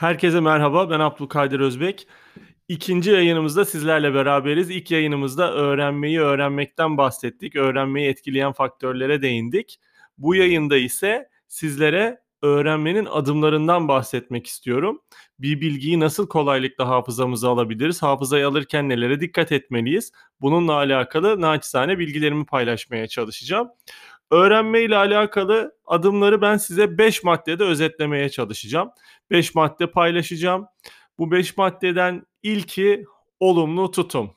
Herkese merhaba, ben Abdülkadir Özbek. İkinci yayınımızda sizlerle beraberiz. İlk yayınımızda öğrenmeyi öğrenmekten bahsettik. Öğrenmeyi etkileyen faktörlere değindik. Bu yayında ise sizlere öğrenmenin adımlarından bahsetmek istiyorum. Bir bilgiyi nasıl kolaylıkla hafızamıza alabiliriz? Hafızayı alırken nelere dikkat etmeliyiz? Bununla alakalı naçizane bilgilerimi paylaşmaya çalışacağım. Öğrenme ile alakalı adımları ben size 5 maddede özetlemeye çalışacağım. 5 madde paylaşacağım. Bu 5 maddeden ilki olumlu tutum.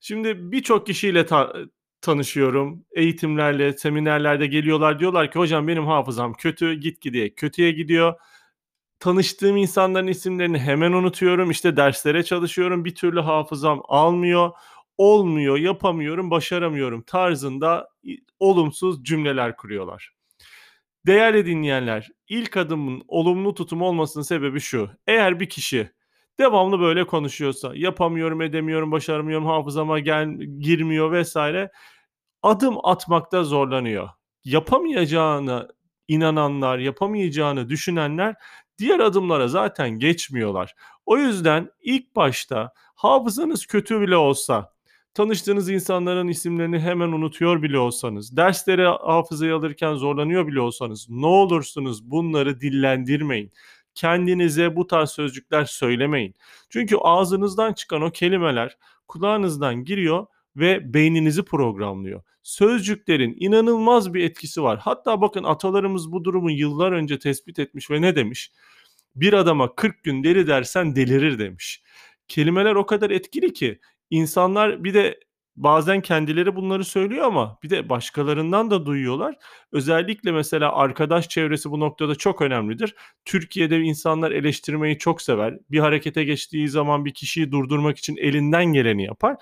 Şimdi birçok kişiyle ta- tanışıyorum. Eğitimlerle, seminerlerde geliyorlar diyorlar ki hocam benim hafızam kötü, gitgide kötüye gidiyor. Tanıştığım insanların isimlerini hemen unutuyorum. İşte derslere çalışıyorum. Bir türlü hafızam almıyor. Olmuyor, yapamıyorum, başaramıyorum tarzında olumsuz cümleler kuruyorlar. Değerli dinleyenler, ilk adımın olumlu tutum olmasının sebebi şu. Eğer bir kişi devamlı böyle konuşuyorsa, yapamıyorum, edemiyorum, başaramıyorum, hafızama gel girmiyor vesaire adım atmakta zorlanıyor. Yapamayacağını inananlar, yapamayacağını düşünenler diğer adımlara zaten geçmiyorlar. O yüzden ilk başta hafızanız kötü bile olsa, tanıştığınız insanların isimlerini hemen unutuyor bile olsanız, dersleri hafızaya alırken zorlanıyor bile olsanız ne olursunuz bunları dillendirmeyin. Kendinize bu tarz sözcükler söylemeyin. Çünkü ağzınızdan çıkan o kelimeler kulağınızdan giriyor ve beyninizi programlıyor. Sözcüklerin inanılmaz bir etkisi var. Hatta bakın atalarımız bu durumu yıllar önce tespit etmiş ve ne demiş? Bir adama 40 gün deli dersen delirir demiş. Kelimeler o kadar etkili ki insanlar bir de bazen kendileri bunları söylüyor ama bir de başkalarından da duyuyorlar. Özellikle mesela arkadaş çevresi bu noktada çok önemlidir. Türkiye'de insanlar eleştirmeyi çok sever. Bir harekete geçtiği zaman bir kişiyi durdurmak için elinden geleni yapar.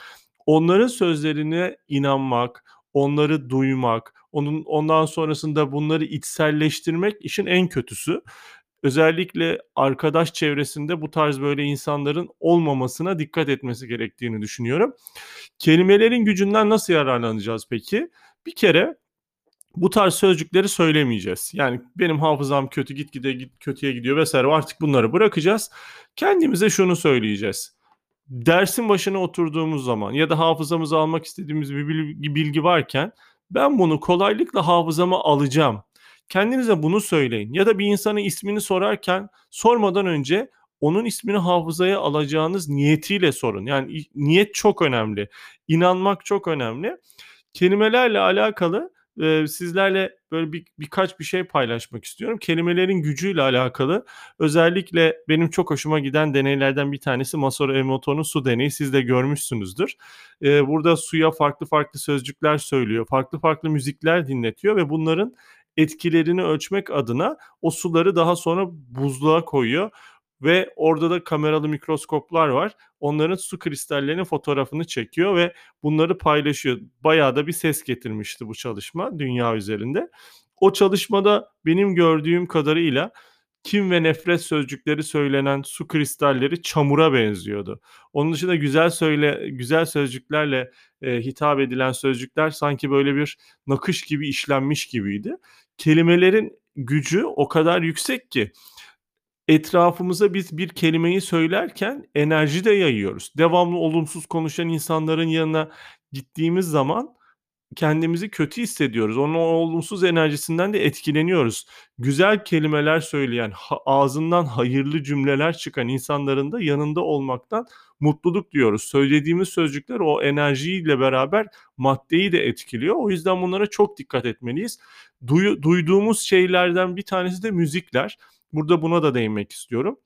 Onların sözlerine inanmak, onları duymak, onun ondan sonrasında bunları içselleştirmek işin en kötüsü. Özellikle arkadaş çevresinde bu tarz böyle insanların olmamasına dikkat etmesi gerektiğini düşünüyorum. Kelimelerin gücünden nasıl yararlanacağız peki? Bir kere bu tarz sözcükleri söylemeyeceğiz. Yani benim hafızam kötü gitgide git, kötüye gidiyor vesaire artık bunları bırakacağız. Kendimize şunu söyleyeceğiz. Dersin başına oturduğumuz zaman ya da hafızamızı almak istediğimiz bir bilgi, bilgi varken ben bunu kolaylıkla hafızama alacağım. Kendinize bunu söyleyin. Ya da bir insanın ismini sorarken sormadan önce onun ismini hafızaya alacağınız niyetiyle sorun. Yani niyet çok önemli. İnanmak çok önemli. Kelimelerle alakalı e, sizlerle böyle bir, birkaç bir şey paylaşmak istiyorum. Kelimelerin gücüyle alakalı özellikle benim çok hoşuma giden deneylerden bir tanesi Masaru Emoto'nun su deneyi. Siz de görmüşsünüzdür. E, burada suya farklı farklı sözcükler söylüyor. Farklı farklı müzikler dinletiyor ve bunların etkilerini ölçmek adına o suları daha sonra buzluğa koyuyor ve orada da kameralı mikroskoplar var. Onların su kristallerinin fotoğrafını çekiyor ve bunları paylaşıyor. Bayağı da bir ses getirmişti bu çalışma dünya üzerinde. O çalışmada benim gördüğüm kadarıyla kim ve nefret sözcükleri söylenen su kristalleri çamura benziyordu. Onun dışında güzel söyle güzel sözcüklerle e, hitap edilen sözcükler sanki böyle bir nakış gibi işlenmiş gibiydi. Kelimelerin gücü o kadar yüksek ki etrafımıza biz bir kelimeyi söylerken enerji de yayıyoruz. Devamlı olumsuz konuşan insanların yanına gittiğimiz zaman kendimizi kötü hissediyoruz. Onun olumsuz enerjisinden de etkileniyoruz. Güzel kelimeler söyleyen, ağzından hayırlı cümleler çıkan insanların da yanında olmaktan mutluluk diyoruz. Söylediğimiz sözcükler o enerjiyle beraber maddeyi de etkiliyor. O yüzden bunlara çok dikkat etmeliyiz. Duy, duyduğumuz şeylerden bir tanesi de müzikler. Burada buna da değinmek istiyorum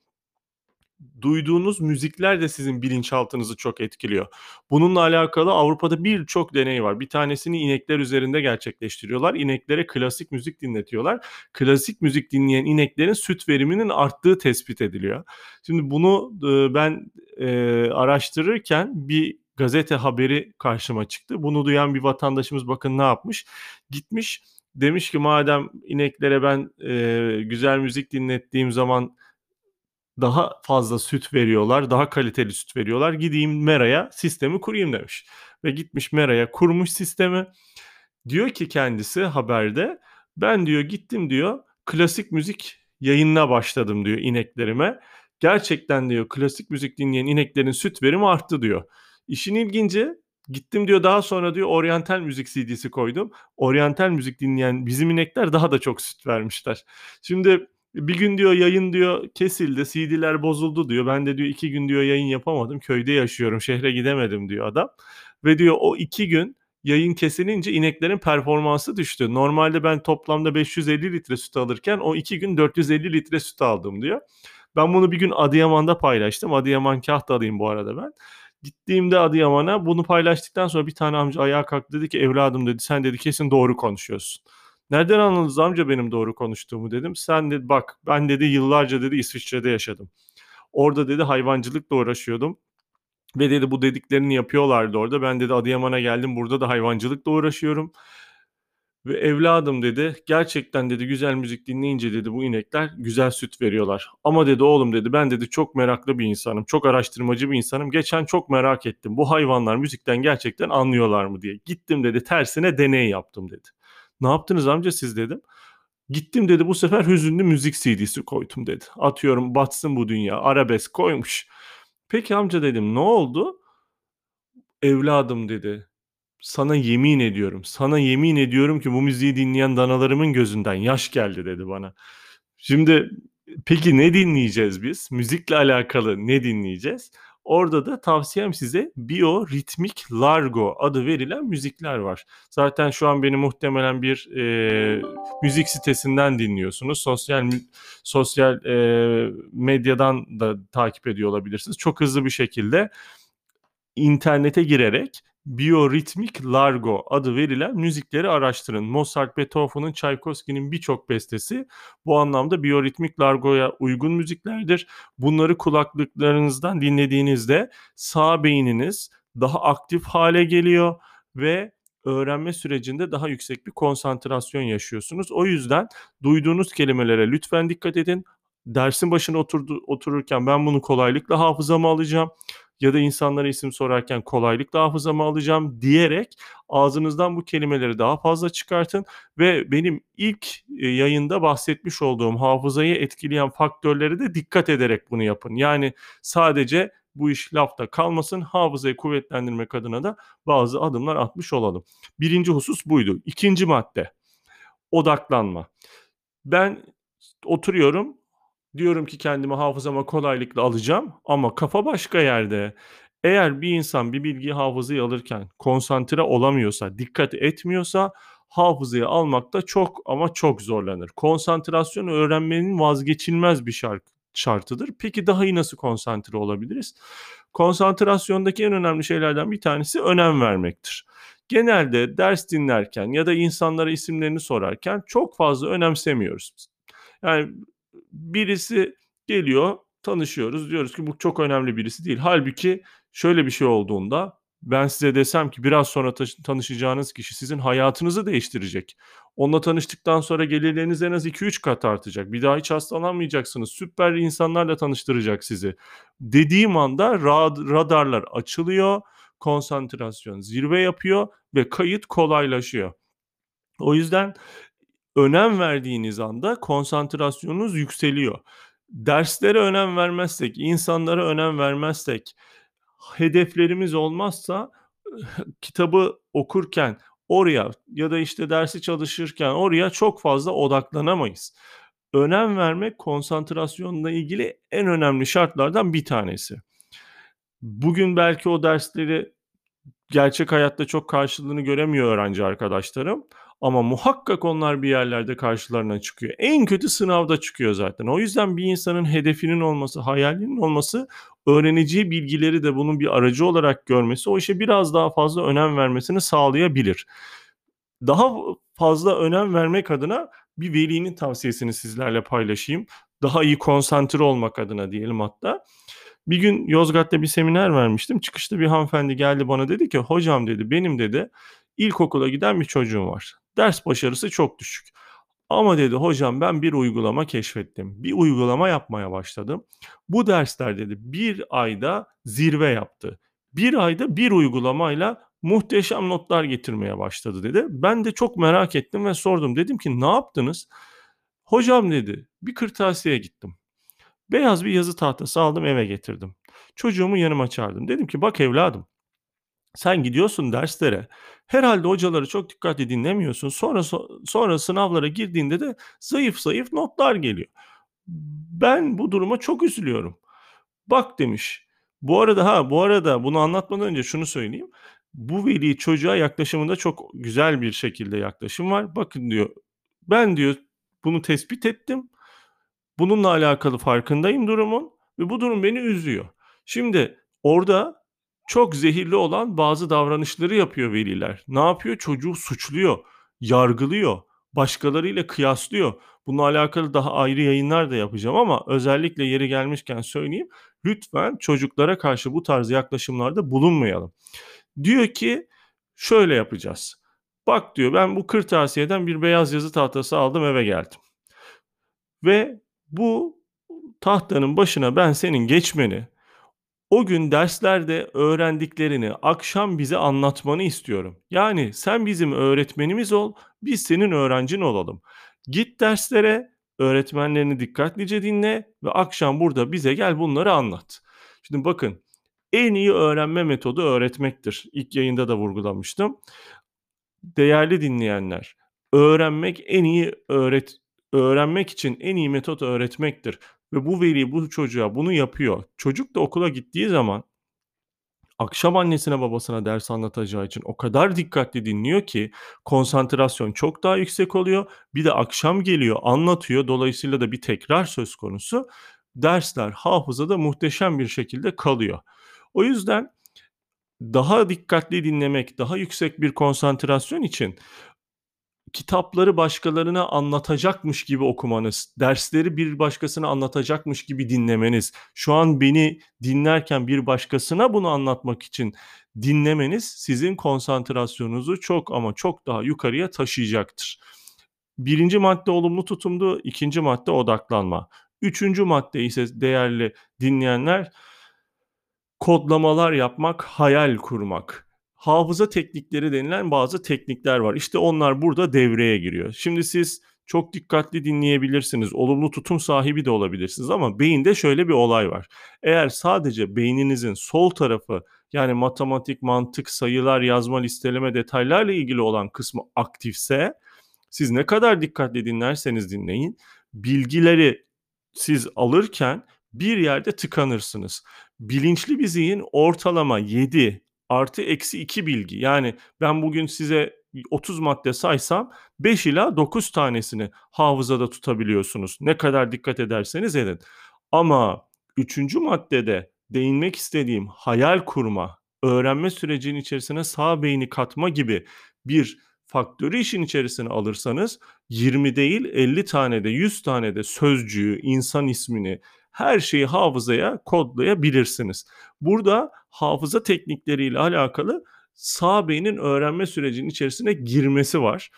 duyduğunuz müzikler de sizin bilinçaltınızı çok etkiliyor. Bununla alakalı Avrupa'da birçok deney var. Bir tanesini inekler üzerinde gerçekleştiriyorlar. İneklere klasik müzik dinletiyorlar. Klasik müzik dinleyen ineklerin süt veriminin arttığı tespit ediliyor. Şimdi bunu e, ben e, araştırırken bir gazete haberi karşıma çıktı. Bunu duyan bir vatandaşımız bakın ne yapmış? Gitmiş demiş ki madem ineklere ben e, güzel müzik dinlettiğim zaman daha fazla süt veriyorlar, daha kaliteli süt veriyorlar. Gideyim Mera'ya sistemi kurayım demiş. Ve gitmiş Mera'ya kurmuş sistemi. Diyor ki kendisi haberde ben diyor gittim diyor klasik müzik yayınına başladım diyor ineklerime. Gerçekten diyor klasik müzik dinleyen ineklerin süt verimi arttı diyor. İşin ilginci gittim diyor daha sonra diyor oryantal müzik CD'si koydum. Oryantal müzik dinleyen bizim inekler daha da çok süt vermişler. Şimdi bir gün diyor yayın diyor kesildi CD'ler bozuldu diyor. Ben de diyor iki gün diyor yayın yapamadım köyde yaşıyorum şehre gidemedim diyor adam. Ve diyor o iki gün yayın kesilince ineklerin performansı düştü. Normalde ben toplamda 550 litre süt alırken o iki gün 450 litre süt aldım diyor. Ben bunu bir gün Adıyaman'da paylaştım. Adıyaman Kahta'lıyım bu arada ben. Gittiğimde Adıyaman'a bunu paylaştıktan sonra bir tane amca ayağa kalktı dedi ki evladım dedi sen dedi kesin doğru konuşuyorsun. Nereden anladınız amca benim doğru konuştuğumu dedim. Sen dedi bak ben dedi yıllarca dedi İsviçre'de yaşadım. Orada dedi hayvancılıkla uğraşıyordum. Ve dedi bu dediklerini yapıyorlardı orada. Ben dedi Adıyaman'a geldim burada da hayvancılıkla uğraşıyorum. Ve evladım dedi gerçekten dedi güzel müzik dinleyince dedi bu inekler güzel süt veriyorlar. Ama dedi oğlum dedi ben dedi çok meraklı bir insanım. Çok araştırmacı bir insanım. Geçen çok merak ettim. Bu hayvanlar müzikten gerçekten anlıyorlar mı diye. Gittim dedi tersine deney yaptım dedi. Ne yaptınız amca siz dedim. Gittim dedi bu sefer hüzünlü müzik CD'si koydum dedi. Atıyorum batsın bu dünya arabesk koymuş. Peki amca dedim ne oldu? Evladım dedi. Sana yemin ediyorum. Sana yemin ediyorum ki bu müziği dinleyen danalarımın gözünden yaş geldi dedi bana. Şimdi peki ne dinleyeceğiz biz? Müzikle alakalı ne dinleyeceğiz? Orada da tavsiyem size biyoritmik largo adı verilen müzikler var. Zaten şu an beni muhtemelen bir e, müzik sitesinden dinliyorsunuz. Sosyal sosyal e, medyadan da takip ediyor olabilirsiniz. Çok hızlı bir şekilde internete girerek biyoritmik largo adı verilen müzikleri araştırın. Mozart, Beethoven'ın, Tchaikovsky'nin birçok bestesi bu anlamda biyoritmik largoya uygun müziklerdir. Bunları kulaklıklarınızdan dinlediğinizde sağ beyniniz daha aktif hale geliyor ve öğrenme sürecinde daha yüksek bir konsantrasyon yaşıyorsunuz. O yüzden duyduğunuz kelimelere lütfen dikkat edin. Dersin başına oturdu, otururken ben bunu kolaylıkla hafızama alacağım ya da insanlara isim sorarken kolaylıkla hafızama alacağım diyerek ağzınızdan bu kelimeleri daha fazla çıkartın ve benim ilk e, yayında bahsetmiş olduğum hafızayı etkileyen faktörlere de dikkat ederek bunu yapın. Yani sadece bu iş lafta kalmasın hafızayı kuvvetlendirmek adına da bazı adımlar atmış olalım. Birinci husus buydu. İkinci madde odaklanma. Ben oturuyorum Diyorum ki kendimi hafızama kolaylıkla alacağım ama kafa başka yerde. Eğer bir insan bir bilgiyi hafızaya alırken konsantre olamıyorsa, dikkat etmiyorsa hafızaya almakta çok ama çok zorlanır. Konsantrasyon öğrenmenin vazgeçilmez bir şart, şartıdır. Peki daha iyi nasıl konsantre olabiliriz? Konsantrasyondaki en önemli şeylerden bir tanesi önem vermektir. Genelde ders dinlerken ya da insanlara isimlerini sorarken çok fazla önemsemiyoruz. Yani birisi geliyor, tanışıyoruz. Diyoruz ki bu çok önemli birisi değil. Halbuki şöyle bir şey olduğunda ben size desem ki biraz sonra tanışacağınız kişi sizin hayatınızı değiştirecek. Onunla tanıştıktan sonra gelirleriniz en az 2-3 kat artacak. Bir daha hiç hastalanmayacaksınız. Süper insanlarla tanıştıracak sizi. Dediğim anda radarlar açılıyor, konsantrasyon zirve yapıyor ve kayıt kolaylaşıyor. O yüzden önem verdiğiniz anda konsantrasyonunuz yükseliyor. Derslere önem vermezsek, insanlara önem vermezsek, hedeflerimiz olmazsa kitabı okurken oraya ya da işte dersi çalışırken oraya çok fazla odaklanamayız. Önem vermek konsantrasyonla ilgili en önemli şartlardan bir tanesi. Bugün belki o dersleri gerçek hayatta çok karşılığını göremiyor öğrenci arkadaşlarım. Ama muhakkak onlar bir yerlerde karşılarına çıkıyor. En kötü sınavda çıkıyor zaten. O yüzden bir insanın hedefinin olması, hayalinin olması, öğreneceği bilgileri de bunun bir aracı olarak görmesi o işe biraz daha fazla önem vermesini sağlayabilir. Daha fazla önem vermek adına bir velinin tavsiyesini sizlerle paylaşayım. Daha iyi konsantre olmak adına diyelim hatta. Bir gün Yozgat'ta bir seminer vermiştim. Çıkışta bir hanımefendi geldi bana dedi ki hocam dedi benim dedi ilkokula giden bir çocuğum var. Ders başarısı çok düşük. Ama dedi hocam ben bir uygulama keşfettim. Bir uygulama yapmaya başladım. Bu dersler dedi bir ayda zirve yaptı. Bir ayda bir uygulamayla muhteşem notlar getirmeye başladı dedi. Ben de çok merak ettim ve sordum. Dedim ki ne yaptınız? Hocam dedi bir kırtasiye gittim. Beyaz bir yazı tahtası aldım eve getirdim. Çocuğumu yanıma çağırdım. Dedim ki bak evladım sen gidiyorsun derslere. Herhalde hocaları çok dikkatli dinlemiyorsun. Sonra sonra sınavlara girdiğinde de zayıf zayıf notlar geliyor. Ben bu duruma çok üzülüyorum. Bak demiş. Bu arada ha bu arada bunu anlatmadan önce şunu söyleyeyim. Bu veli çocuğa yaklaşımında çok güzel bir şekilde yaklaşım var. Bakın diyor ben diyor bunu tespit ettim. Bununla alakalı farkındayım durumun ve bu durum beni üzüyor. Şimdi orada çok zehirli olan bazı davranışları yapıyor veliler. Ne yapıyor? Çocuğu suçluyor, yargılıyor, başkalarıyla kıyaslıyor. Bununla alakalı daha ayrı yayınlar da yapacağım ama özellikle yeri gelmişken söyleyeyim. Lütfen çocuklara karşı bu tarz yaklaşımlarda bulunmayalım. Diyor ki şöyle yapacağız. Bak diyor ben bu kırtasiyeden bir beyaz yazı tahtası aldım eve geldim. Ve bu tahtanın başına ben senin geçmeni, o gün derslerde öğrendiklerini akşam bize anlatmanı istiyorum. Yani sen bizim öğretmenimiz ol, biz senin öğrencin olalım. Git derslere, öğretmenlerini dikkatlice dinle ve akşam burada bize gel bunları anlat. Şimdi bakın en iyi öğrenme metodu öğretmektir. İlk yayında da vurgulamıştım. Değerli dinleyenler, öğrenmek en iyi öğret öğrenmek için en iyi metot öğretmektir. Ve bu veli bu çocuğa bunu yapıyor. Çocuk da okula gittiği zaman akşam annesine babasına ders anlatacağı için o kadar dikkatli dinliyor ki konsantrasyon çok daha yüksek oluyor. Bir de akşam geliyor anlatıyor. Dolayısıyla da bir tekrar söz konusu. Dersler hafızada muhteşem bir şekilde kalıyor. O yüzden daha dikkatli dinlemek, daha yüksek bir konsantrasyon için kitapları başkalarına anlatacakmış gibi okumanız, dersleri bir başkasına anlatacakmış gibi dinlemeniz, şu an beni dinlerken bir başkasına bunu anlatmak için dinlemeniz sizin konsantrasyonunuzu çok ama çok daha yukarıya taşıyacaktır. Birinci madde olumlu tutumdu, ikinci madde odaklanma. Üçüncü madde ise değerli dinleyenler kodlamalar yapmak, hayal kurmak hafıza teknikleri denilen bazı teknikler var. İşte onlar burada devreye giriyor. Şimdi siz çok dikkatli dinleyebilirsiniz. Olumlu tutum sahibi de olabilirsiniz ama beyinde şöyle bir olay var. Eğer sadece beyninizin sol tarafı yani matematik, mantık, sayılar, yazma, listeleme, detaylarla ilgili olan kısmı aktifse siz ne kadar dikkatli dinlerseniz dinleyin bilgileri siz alırken bir yerde tıkanırsınız. Bilinçli bir zihin ortalama 7 artı eksi 2 bilgi. Yani ben bugün size 30 madde saysam 5 ila 9 tanesini hafızada tutabiliyorsunuz. Ne kadar dikkat ederseniz edin. Ama 3. maddede değinmek istediğim hayal kurma, öğrenme sürecinin içerisine sağ beyni katma gibi bir faktörü işin içerisine alırsanız 20 değil 50 tane de 100 tane de sözcüğü, insan ismini, her şeyi hafızaya kodlayabilirsiniz. Burada hafıza teknikleriyle alakalı sağ beynin öğrenme sürecinin içerisine girmesi var.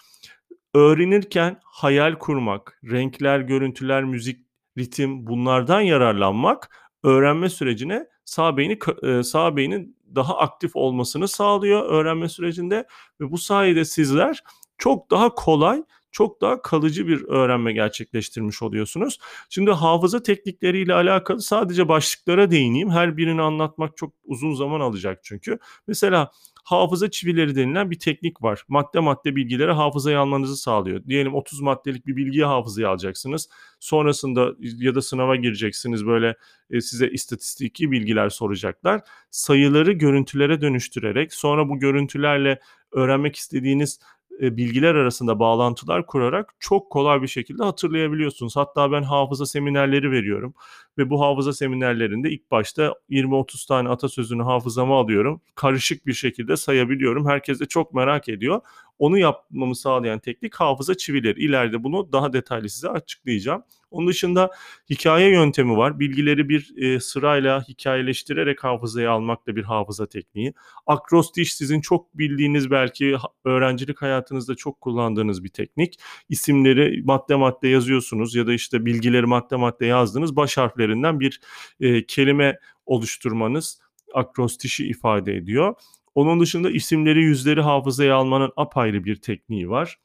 Öğrenirken hayal kurmak, renkler, görüntüler, müzik, ritim bunlardan yararlanmak öğrenme sürecine sağ beyni e, sağ beynin daha aktif olmasını sağlıyor öğrenme sürecinde ve bu sayede sizler çok daha kolay çok daha kalıcı bir öğrenme gerçekleştirmiş oluyorsunuz. Şimdi hafıza teknikleriyle alakalı sadece başlıklara değineyim. Her birini anlatmak çok uzun zaman alacak çünkü. Mesela hafıza çivileri denilen bir teknik var. Madde madde bilgileri hafızaya almanızı sağlıyor. Diyelim 30 maddelik bir bilgiyi hafızaya alacaksınız. Sonrasında ya da sınava gireceksiniz böyle e, size istatistiki bilgiler soracaklar. Sayıları görüntülere dönüştürerek sonra bu görüntülerle öğrenmek istediğiniz e, bilgiler arasında bağlantılar kurarak çok kolay bir şekilde hatırlayabiliyorsunuz. Hatta ben hafıza seminerleri veriyorum ve bu hafıza seminerlerinde ilk başta 20-30 tane atasözünü hafızama alıyorum. Karışık bir şekilde sayabiliyorum. Herkes de çok merak ediyor. Onu yapmamı sağlayan teknik hafıza çivileri. İleride bunu daha detaylı size açıklayacağım. Onun dışında hikaye yöntemi var. Bilgileri bir e, sırayla hikayeleştirerek hafızaya almak da bir hafıza tekniği. Akrostiş sizin çok bildiğiniz belki öğrencilik hayatınızda çok kullandığınız bir teknik. İsimleri madde madde yazıyorsunuz ya da işte bilgileri madde madde yazdınız. Baş harflerinden bir e, kelime oluşturmanız akrostişi ifade ediyor. Onun dışında isimleri, yüzleri hafızaya almanın apayrı bir tekniği var.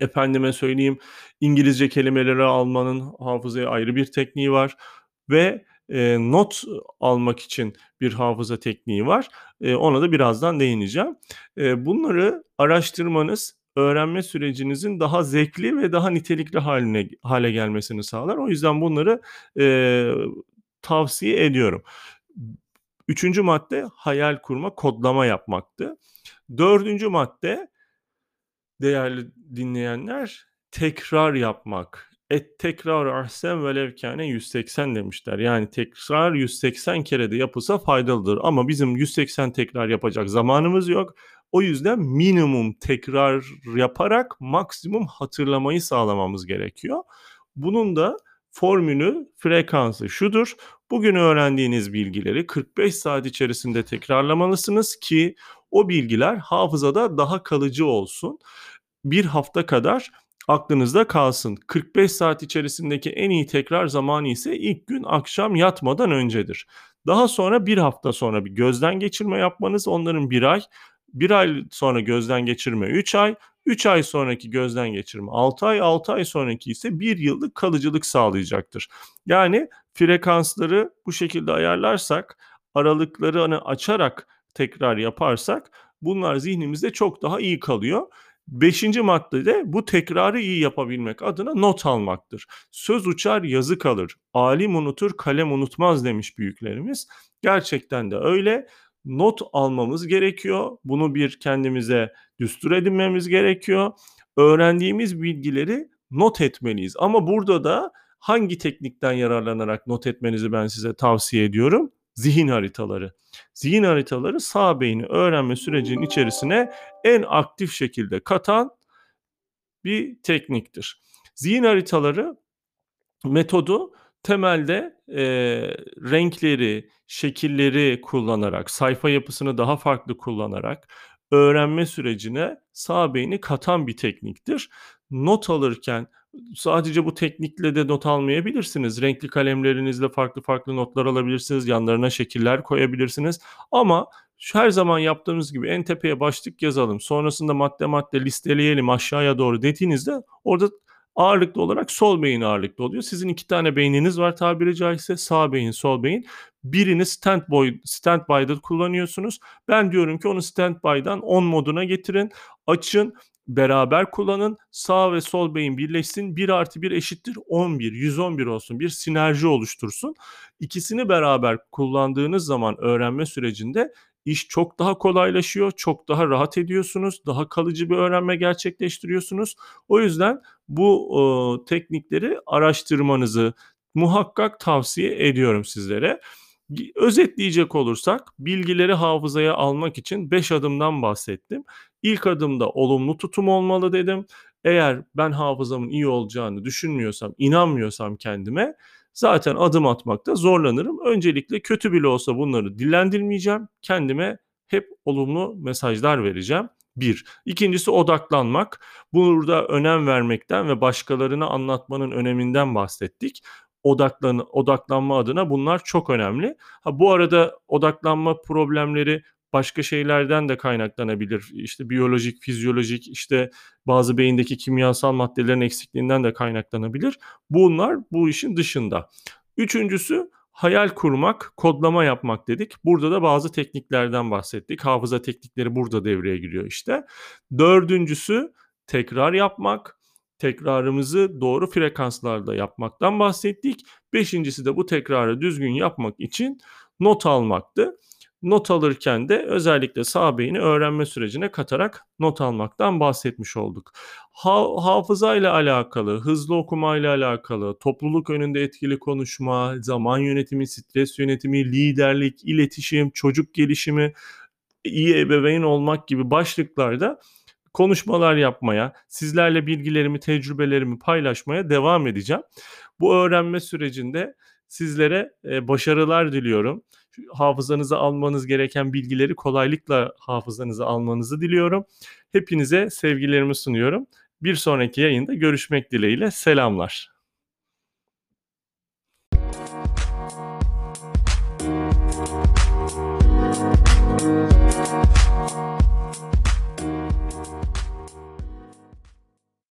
Efendime söyleyeyim İngilizce kelimeleri almanın hafızaya ayrı bir tekniği var. ve e, not almak için bir hafıza tekniği var. E, ona da birazdan değineceğim. E, bunları araştırmanız öğrenme sürecinizin daha zevkli ve daha nitelikli haline hale gelmesini sağlar. O yüzden bunları e, tavsiye ediyorum. Üçüncü madde hayal kurma, kodlama yapmaktı. Dördüncü madde değerli dinleyenler tekrar yapmak. Et tekrar ahsen velev kâne 180 demişler. Yani tekrar 180 kere de yapılsa faydalıdır. Ama bizim 180 tekrar yapacak zamanımız yok. O yüzden minimum tekrar yaparak maksimum hatırlamayı sağlamamız gerekiyor. Bunun da formülü, frekansı şudur. Bugün öğrendiğiniz bilgileri 45 saat içerisinde tekrarlamalısınız ki o bilgiler hafızada daha kalıcı olsun. Bir hafta kadar aklınızda kalsın. 45 saat içerisindeki en iyi tekrar zamanı ise ilk gün akşam yatmadan öncedir. Daha sonra bir hafta sonra bir gözden geçirme yapmanız onların bir ay, bir ay sonra gözden geçirme 3 ay, 3 ay sonraki gözden geçirme 6 ay, 6 ay sonraki ise 1 yıllık kalıcılık sağlayacaktır. Yani frekansları bu şekilde ayarlarsak, aralıkları hani açarak tekrar yaparsak bunlar zihnimizde çok daha iyi kalıyor. Beşinci madde de bu tekrarı iyi yapabilmek adına not almaktır. Söz uçar yazı kalır. Alim unutur kalem unutmaz demiş büyüklerimiz. Gerçekten de öyle. Not almamız gerekiyor. Bunu bir kendimize düstur edinmemiz gerekiyor. Öğrendiğimiz bilgileri not etmeliyiz. Ama burada da hangi teknikten yararlanarak not etmenizi ben size tavsiye ediyorum? Zihin haritaları. Zihin haritaları sağ beyni öğrenme sürecinin içerisine en aktif şekilde katan bir tekniktir. Zihin haritaları metodu temelde e, renkleri, şekilleri kullanarak, sayfa yapısını daha farklı kullanarak öğrenme sürecine sağ beyni katan bir tekniktir. Not alırken sadece bu teknikle de not almayabilirsiniz. Renkli kalemlerinizle farklı farklı notlar alabilirsiniz. Yanlarına şekiller koyabilirsiniz. Ama her zaman yaptığımız gibi en tepeye başlık yazalım. Sonrasında madde madde listeleyelim aşağıya doğru dediğinizde orada ağırlıklı olarak sol beyin ağırlıklı oluyor. Sizin iki tane beyniniz var tabiri caizse sağ beyin sol beyin. Birini standby, standby'da kullanıyorsunuz. Ben diyorum ki onu standby'dan on moduna getirin. Açın beraber kullanın. Sağ ve sol beyin birleşsin. 1 artı 1 eşittir 11, 111 olsun. Bir sinerji oluştursun. İkisini beraber kullandığınız zaman öğrenme sürecinde iş çok daha kolaylaşıyor, çok daha rahat ediyorsunuz, daha kalıcı bir öğrenme gerçekleştiriyorsunuz. O yüzden bu e, teknikleri araştırmanızı muhakkak tavsiye ediyorum sizlere. Özetleyecek olursak bilgileri hafızaya almak için 5 adımdan bahsettim. İlk adımda olumlu tutum olmalı dedim. Eğer ben hafızamın iyi olacağını düşünmüyorsam, inanmıyorsam kendime zaten adım atmakta zorlanırım. Öncelikle kötü bile olsa bunları dillendirmeyeceğim. Kendime hep olumlu mesajlar vereceğim. Bir. İkincisi odaklanmak. Burada önem vermekten ve başkalarına anlatmanın öneminden bahsettik odaklan odaklanma adına bunlar çok önemli. Ha bu arada odaklanma problemleri başka şeylerden de kaynaklanabilir. İşte biyolojik, fizyolojik, işte bazı beyindeki kimyasal maddelerin eksikliğinden de kaynaklanabilir. Bunlar bu işin dışında. Üçüncüsü hayal kurmak, kodlama yapmak dedik. Burada da bazı tekniklerden bahsettik. Hafıza teknikleri burada devreye giriyor işte. Dördüncüsü tekrar yapmak tekrarımızı doğru frekanslarda yapmaktan bahsettik. Beşincisi de bu tekrarı düzgün yapmak için not almaktı. Not alırken de özellikle sağ beyni öğrenme sürecine katarak not almaktan bahsetmiş olduk. Ha, hafızayla alakalı, hızlı okumayla alakalı, topluluk önünde etkili konuşma, zaman yönetimi, stres yönetimi, liderlik, iletişim, çocuk gelişimi, iyi ebeveyn olmak gibi başlıklarda konuşmalar yapmaya, sizlerle bilgilerimi, tecrübelerimi paylaşmaya devam edeceğim. Bu öğrenme sürecinde sizlere e, başarılar diliyorum. Hafızanıza almanız gereken bilgileri kolaylıkla hafızanıza almanızı diliyorum. Hepinize sevgilerimi sunuyorum. Bir sonraki yayında görüşmek dileğiyle selamlar.